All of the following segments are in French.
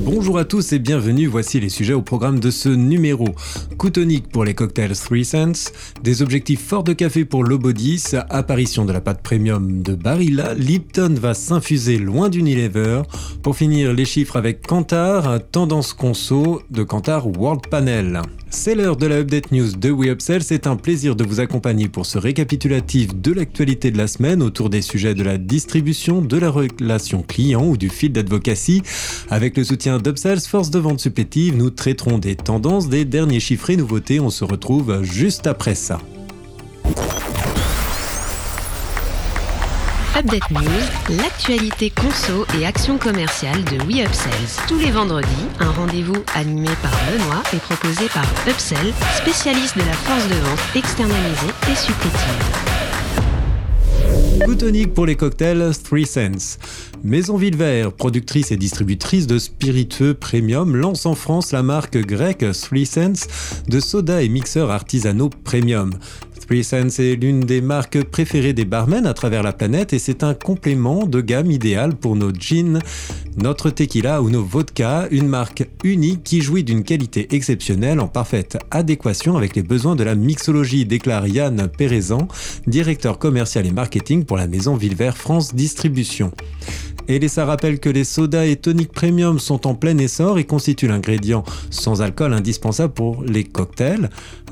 Bonjour à tous et bienvenue, voici les sujets au programme de ce numéro. Coup tonique pour les cocktails 3 cents, des objectifs forts de café pour Lobodis, apparition de la pâte premium de Barilla, Lipton va s'infuser loin d'Unilever, pour finir les chiffres avec Kantar, tendance conso de Kantar World Panel. C'est l'heure de la Update News de WeUpsell. C'est un plaisir de vous accompagner pour ce récapitulatif de l'actualité de la semaine autour des sujets de la distribution, de la relation client ou du fil d'advocacy. Avec le soutien d'Upsells, force de vente supplétive, nous traiterons des tendances, des derniers chiffres et nouveautés. On se retrouve juste après ça. Update News, l'actualité conso et action commerciale de WeUpsells. Tous les vendredis, un rendez-vous animé par Benoît et proposé par Upsell, spécialiste de la force de vente externalisée et supplétive. Goût pour les cocktails 3 Cents. Maison Villevert, productrice et distributrice de spiritueux premium, lance en France la marque grecque 3 Cents de soda et mixeurs artisanaux premium. Sense est l'une des marques préférées des barmen à travers la planète et c'est un complément de gamme idéal pour nos jeans, notre tequila ou nos vodka, une marque unique qui jouit d'une qualité exceptionnelle en parfaite adéquation avec les besoins de la mixologie, déclare Yann Pérezan, directeur commercial et marketing pour la maison Villevert France Distribution. Elessa rappelle que les sodas et toniques premium sont en plein essor et constituent l'ingrédient sans alcool indispensable pour les cocktails.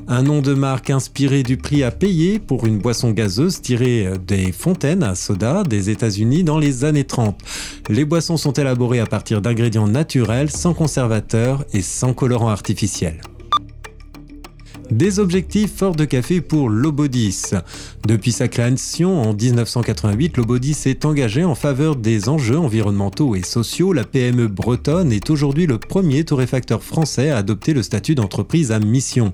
Un nom de marque inspiré du prix à payer pour une boisson gazeuse tirée des fontaines à soda des États-Unis dans les années 30. Les boissons sont élaborées à partir d'ingrédients naturels, sans conservateurs et sans colorants artificiels. Des objectifs forts de café pour Lobodis. Depuis sa création en 1988, Lobodis s'est engagé en faveur des enjeux environnementaux et sociaux. La PME bretonne est aujourd'hui le premier torréfacteur français à adopter le statut d'entreprise à mission.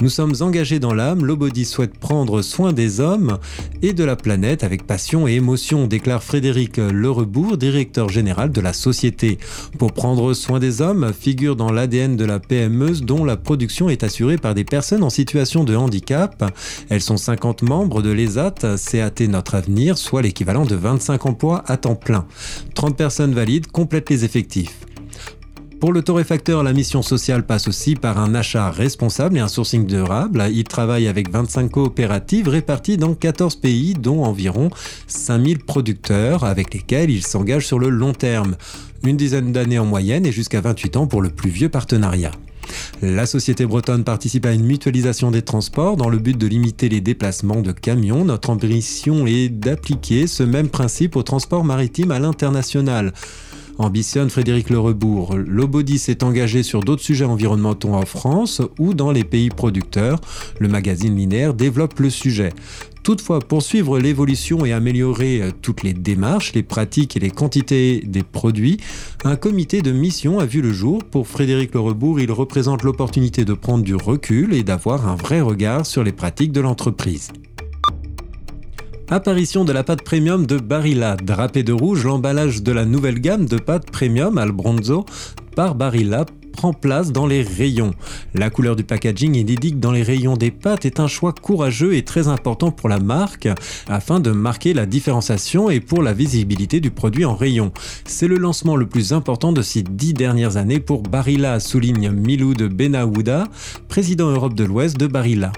Nous sommes engagés dans l'âme, Lobody souhaite prendre soin des hommes et de la planète avec passion et émotion, déclare Frédéric Lerebourg, directeur général de la société. Pour prendre soin des hommes figure dans l'ADN de la PME dont la production est assurée par des personnes en situation de handicap. Elles sont 50 membres de l'ESAT, CAT Notre Avenir, soit l'équivalent de 25 emplois à temps plein. 30 personnes valides complètent les effectifs. Pour le torréfacteur, la mission sociale passe aussi par un achat responsable et un sourcing durable. Il travaille avec 25 coopératives réparties dans 14 pays, dont environ 5000 producteurs, avec lesquels il s'engage sur le long terme. Une dizaine d'années en moyenne et jusqu'à 28 ans pour le plus vieux partenariat. La société bretonne participe à une mutualisation des transports dans le but de limiter les déplacements de camions. Notre ambition est d'appliquer ce même principe au transport maritime à l'international ambitionne Frédéric Lerebourg. L'Obodi s'est engagé sur d'autres sujets environnementaux en France ou dans les pays producteurs. Le magazine linéaire développe le sujet. Toutefois, pour suivre l'évolution et améliorer euh, toutes les démarches, les pratiques et les quantités des produits, un comité de mission a vu le jour. Pour Frédéric Lerebourg, il représente l'opportunité de prendre du recul et d'avoir un vrai regard sur les pratiques de l'entreprise. Apparition de la pâte premium de Barilla. Drapé de rouge, l'emballage de la nouvelle gamme de pâte premium Albronzo par Barilla prend place dans les rayons. La couleur du packaging inédite dans les rayons des pâtes est un choix courageux et très important pour la marque afin de marquer la différenciation et pour la visibilité du produit en rayon. C'est le lancement le plus important de ces dix dernières années pour Barilla, souligne Milou de Benahouda, président Europe de l'Ouest de Barilla.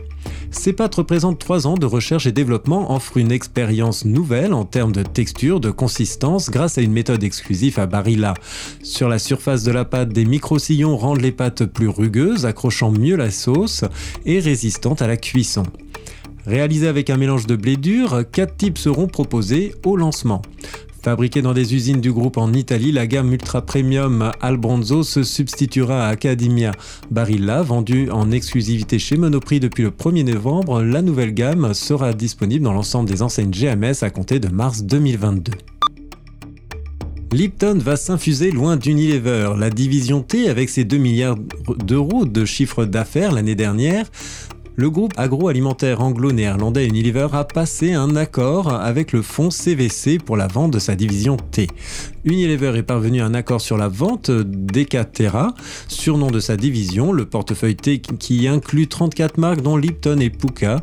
Ces pâtes représentent trois ans de recherche et développement, offrent une expérience nouvelle en termes de texture, de consistance, grâce à une méthode exclusive à Barilla. Sur la surface de la pâte, des micro-sillons rendent les pâtes plus rugueuses, accrochant mieux la sauce et résistantes à la cuisson. Réalisées avec un mélange de blé dur, quatre types seront proposés au lancement. Fabriquée dans des usines du groupe en Italie, la gamme ultra premium Albronzo se substituera à Academia Barilla, vendue en exclusivité chez Monoprix depuis le 1er novembre. La nouvelle gamme sera disponible dans l'ensemble des enseignes GMS à compter de mars 2022. Lipton va s'infuser loin d'Unilever. La division T, avec ses 2 milliards d'euros de chiffre d'affaires l'année dernière, le groupe agroalimentaire anglo-néerlandais Unilever a passé un accord avec le fonds CVC pour la vente de sa division T. Unilever est parvenu à un accord sur la vente d'Ecatera, surnom de sa division, le portefeuille T qui inclut 34 marques dont Lipton et Puka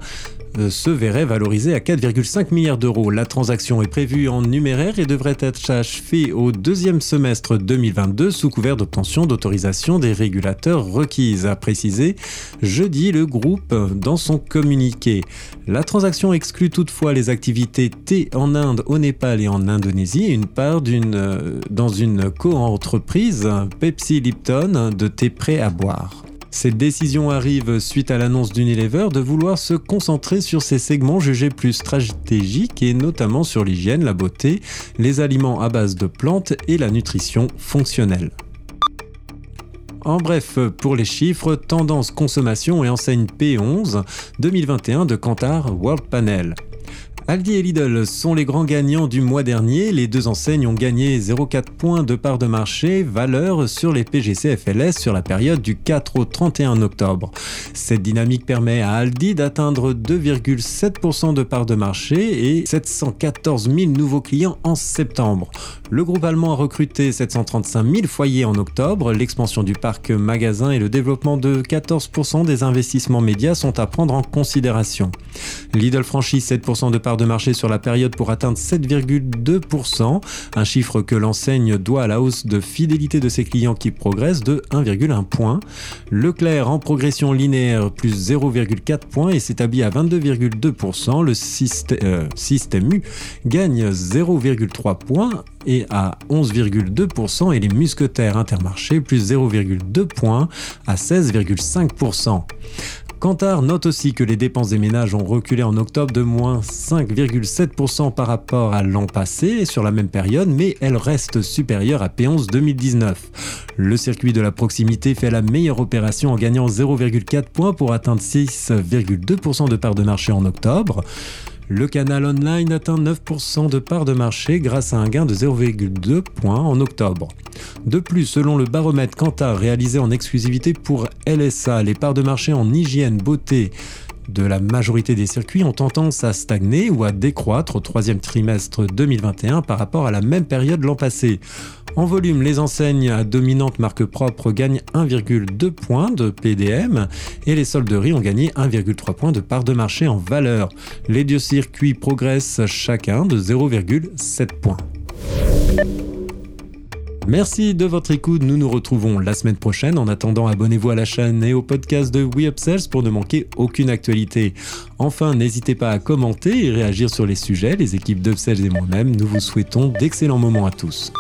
se verrait valorisé à 4,5 milliards d'euros. La transaction est prévue en numéraire et devrait être achevée au deuxième semestre 2022 sous couvert d'obtention d'autorisation des régulateurs requises, a précisé jeudi le groupe dans son communiqué. La transaction exclut toutefois les activités thé en Inde, au Népal et en Indonésie une part d'une, euh, dans une co-entreprise Pepsi Lipton de thé prêt à boire. Cette décision arrive suite à l'annonce d'Unilever de vouloir se concentrer sur ces segments jugés plus stratégiques et notamment sur l'hygiène, la beauté, les aliments à base de plantes et la nutrition fonctionnelle. En bref, pour les chiffres, tendance consommation et enseigne P11 2021 de Kantar World Panel. Aldi et Lidl sont les grands gagnants du mois dernier. Les deux enseignes ont gagné 0,4 points de part de marché, valeur sur les PGC FLS sur la période du 4 au 31 octobre. Cette dynamique permet à Aldi d'atteindre 2,7% de part de marché et 714 000 nouveaux clients en septembre. Le groupe allemand a recruté 735 000 foyers en octobre. L'expansion du parc magasin et le développement de 14% des investissements médias sont à prendre en considération. Lidl franchit 7% de part de marché sur la période pour atteindre 7,2%, un chiffre que l'enseigne doit à la hausse de fidélité de ses clients qui progresse de 1,1 point. Leclerc en progression linéaire plus 0,4 points et s'établit à 22,2%. Le euh, système, U gagne 0,3 points et à 11,2% et les musquetaires intermarchés plus 0,2 points à 16,5%. Kantar note aussi que les dépenses des ménages ont reculé en octobre de moins 5,7% par rapport à l'an passé sur la même période, mais elles restent supérieures à P11 2019. Le circuit de la proximité fait la meilleure opération en gagnant 0,4 points pour atteindre 6,2% de part de marché en octobre. Le canal online atteint 9% de part de marché grâce à un gain de 0,2 points en octobre. De plus, selon le baromètre Kantar réalisé en exclusivité pour LSA, les parts de marché en hygiène, beauté, de la majorité des circuits ont tendance à stagner ou à décroître au troisième trimestre 2021 par rapport à la même période l'an passé. En volume, les enseignes à dominante marque propre gagnent 1,2 points de PDM et les solderies ont gagné 1,3 points de part de marché en valeur. Les deux circuits progressent chacun de 0,7 points. Merci de votre écoute. Nous nous retrouvons la semaine prochaine. En attendant, abonnez-vous à la chaîne et au podcast de We Upsells pour ne manquer aucune actualité. Enfin, n'hésitez pas à commenter et réagir sur les sujets. Les équipes d'Upsells et moi-même, nous vous souhaitons d'excellents moments à tous.